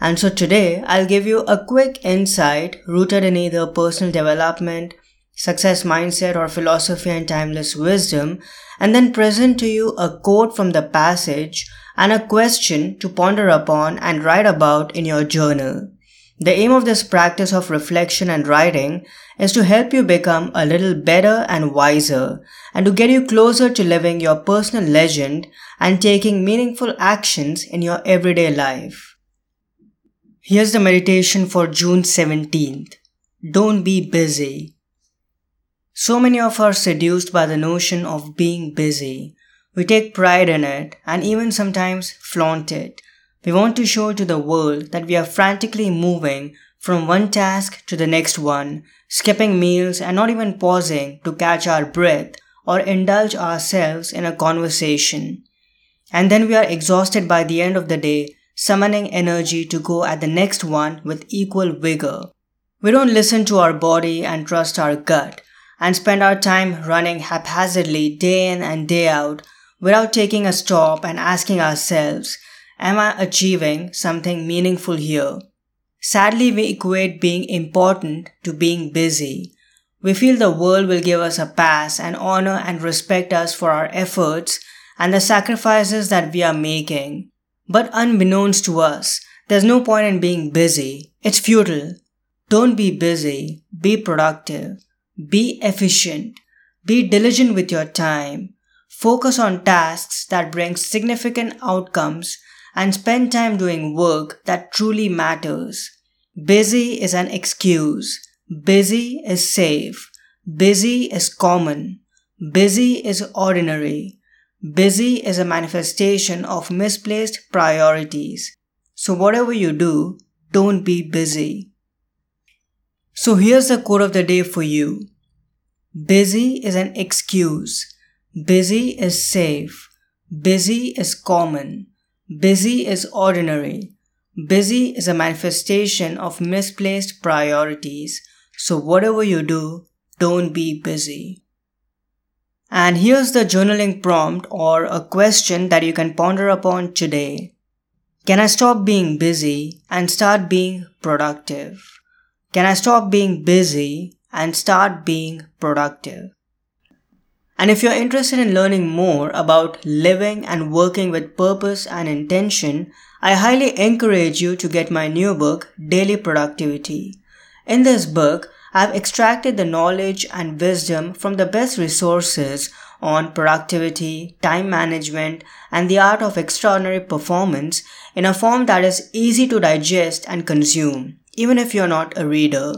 And so today I'll give you a quick insight rooted in either personal development, success mindset, or philosophy and timeless wisdom, and then present to you a quote from the passage and a question to ponder upon and write about in your journal. The aim of this practice of reflection and writing is to help you become a little better and wiser and to get you closer to living your personal legend and taking meaningful actions in your everyday life. Here's the meditation for June 17th. Don't be busy. So many of us are seduced by the notion of being busy. We take pride in it and even sometimes flaunt it. We want to show to the world that we are frantically moving from one task to the next one, skipping meals and not even pausing to catch our breath or indulge ourselves in a conversation. And then we are exhausted by the end of the day summoning energy to go at the next one with equal vigor. We don't listen to our body and trust our gut and spend our time running haphazardly day in and day out without taking a stop and asking ourselves, Am I achieving something meaningful here? Sadly, we equate being important to being busy. We feel the world will give us a pass and honor and respect us for our efforts and the sacrifices that we are making. But unbeknownst to us, there's no point in being busy. It's futile. Don't be busy. Be productive. Be efficient. Be diligent with your time. Focus on tasks that bring significant outcomes and spend time doing work that truly matters. Busy is an excuse. Busy is safe. Busy is common. Busy is ordinary. Busy is a manifestation of misplaced priorities. So, whatever you do, don't be busy. So, here's the quote of the day for you Busy is an excuse. Busy is safe. Busy is common. Busy is ordinary. Busy is a manifestation of misplaced priorities. So, whatever you do, don't be busy. And here's the journaling prompt or a question that you can ponder upon today. Can I stop being busy and start being productive? Can I stop being busy and start being productive? And if you're interested in learning more about living and working with purpose and intention, I highly encourage you to get my new book, Daily Productivity. In this book, I've extracted the knowledge and wisdom from the best resources on productivity, time management, and the art of extraordinary performance in a form that is easy to digest and consume, even if you're not a reader.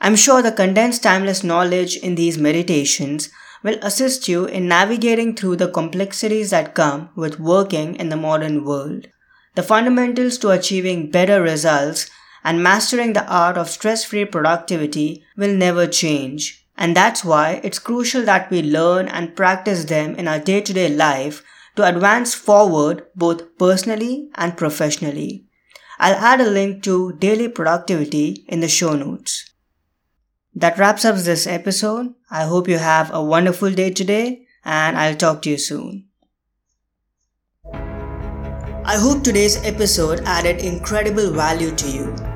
I'm sure the condensed timeless knowledge in these meditations will assist you in navigating through the complexities that come with working in the modern world. The fundamentals to achieving better results and mastering the art of stress free productivity will never change. And that's why it's crucial that we learn and practice them in our day to day life to advance forward both personally and professionally. I'll add a link to daily productivity in the show notes. That wraps up this episode. I hope you have a wonderful day today and I'll talk to you soon. I hope today's episode added incredible value to you.